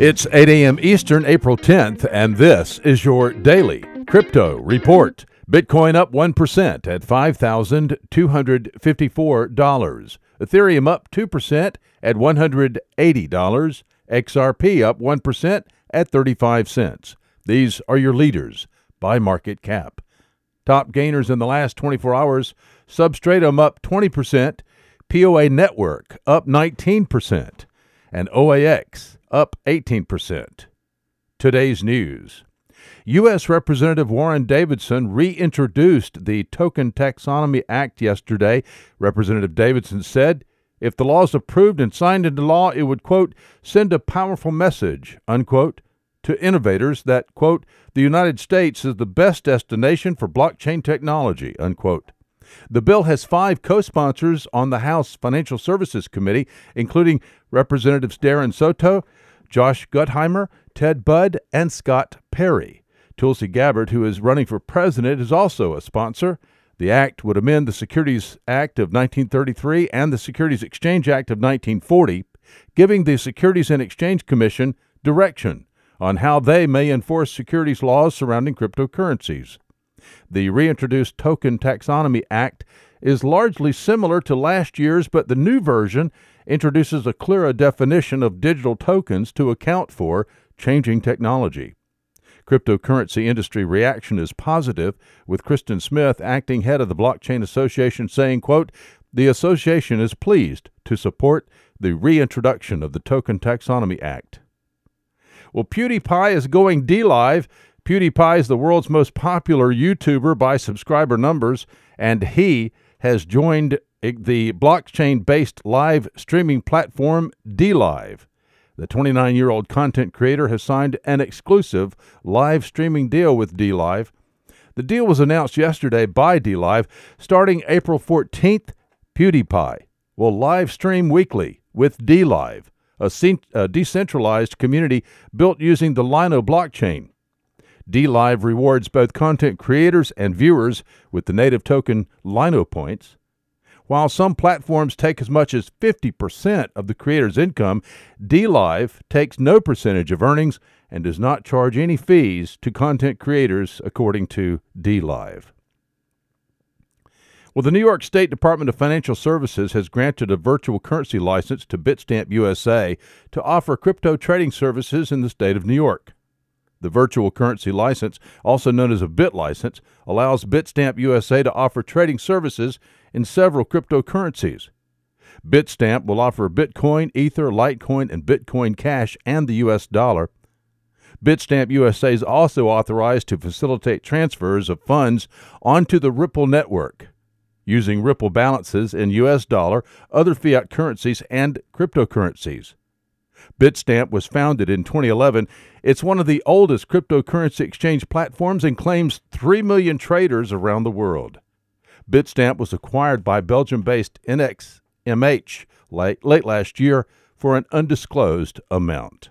It's 8 a.m. Eastern, April 10th, and this is your daily crypto report. Bitcoin up 1% at $5,254. Ethereum up 2% at $180. XRP up 1% at 35 cents. These are your leaders by market cap. Top gainers in the last 24 hours Substratum up 20%, POA Network up 19%, and OAX up 18%. Today's news. U.S. Representative Warren Davidson reintroduced the Token Taxonomy Act yesterday. Representative Davidson said if the law is approved and signed into law, it would, quote, send a powerful message, unquote, to innovators that, quote, the United States is the best destination for blockchain technology, unquote. The bill has five co sponsors on the House Financial Services Committee, including Representatives Darren Soto, Josh Gottheimer, Ted Budd, and Scott Perry. Tulsi Gabbard, who is running for president, is also a sponsor. The act would amend the Securities Act of 1933 and the Securities Exchange Act of 1940, giving the Securities and Exchange Commission direction on how they may enforce securities laws surrounding cryptocurrencies. The reintroduced Token Taxonomy Act is largely similar to last year's, but the new version introduces a clearer definition of digital tokens to account for changing technology. Cryptocurrency industry reaction is positive, with Kristen Smith, acting head of the Blockchain Association, saying, quote, The association is pleased to support the reintroduction of the Token Taxonomy Act. Well, PewDiePie is going DLive PewDiePie is the world's most popular YouTuber by subscriber numbers, and he has joined the blockchain based live streaming platform DLive. The 29 year old content creator has signed an exclusive live streaming deal with DLive. The deal was announced yesterday by DLive. Starting April 14th, PewDiePie will live stream weekly with DLive, a, a decentralized community built using the Lino blockchain. DLive rewards both content creators and viewers with the native token Lino points. While some platforms take as much as 50% of the creator's income, DLive takes no percentage of earnings and does not charge any fees to content creators, according to DLive. Well, the New York State Department of Financial Services has granted a virtual currency license to Bitstamp USA to offer crypto trading services in the state of New York. The virtual currency license, also known as a BitLicense, allows Bitstamp USA to offer trading services in several cryptocurrencies. Bitstamp will offer Bitcoin, Ether, Litecoin, and Bitcoin Cash and the US dollar. Bitstamp USA is also authorized to facilitate transfers of funds onto the Ripple network using Ripple balances in US dollar, other fiat currencies, and cryptocurrencies. Bitstamp was founded in 2011. It's one of the oldest cryptocurrency exchange platforms and claims 3 million traders around the world. Bitstamp was acquired by Belgium based NXMH late, late last year for an undisclosed amount.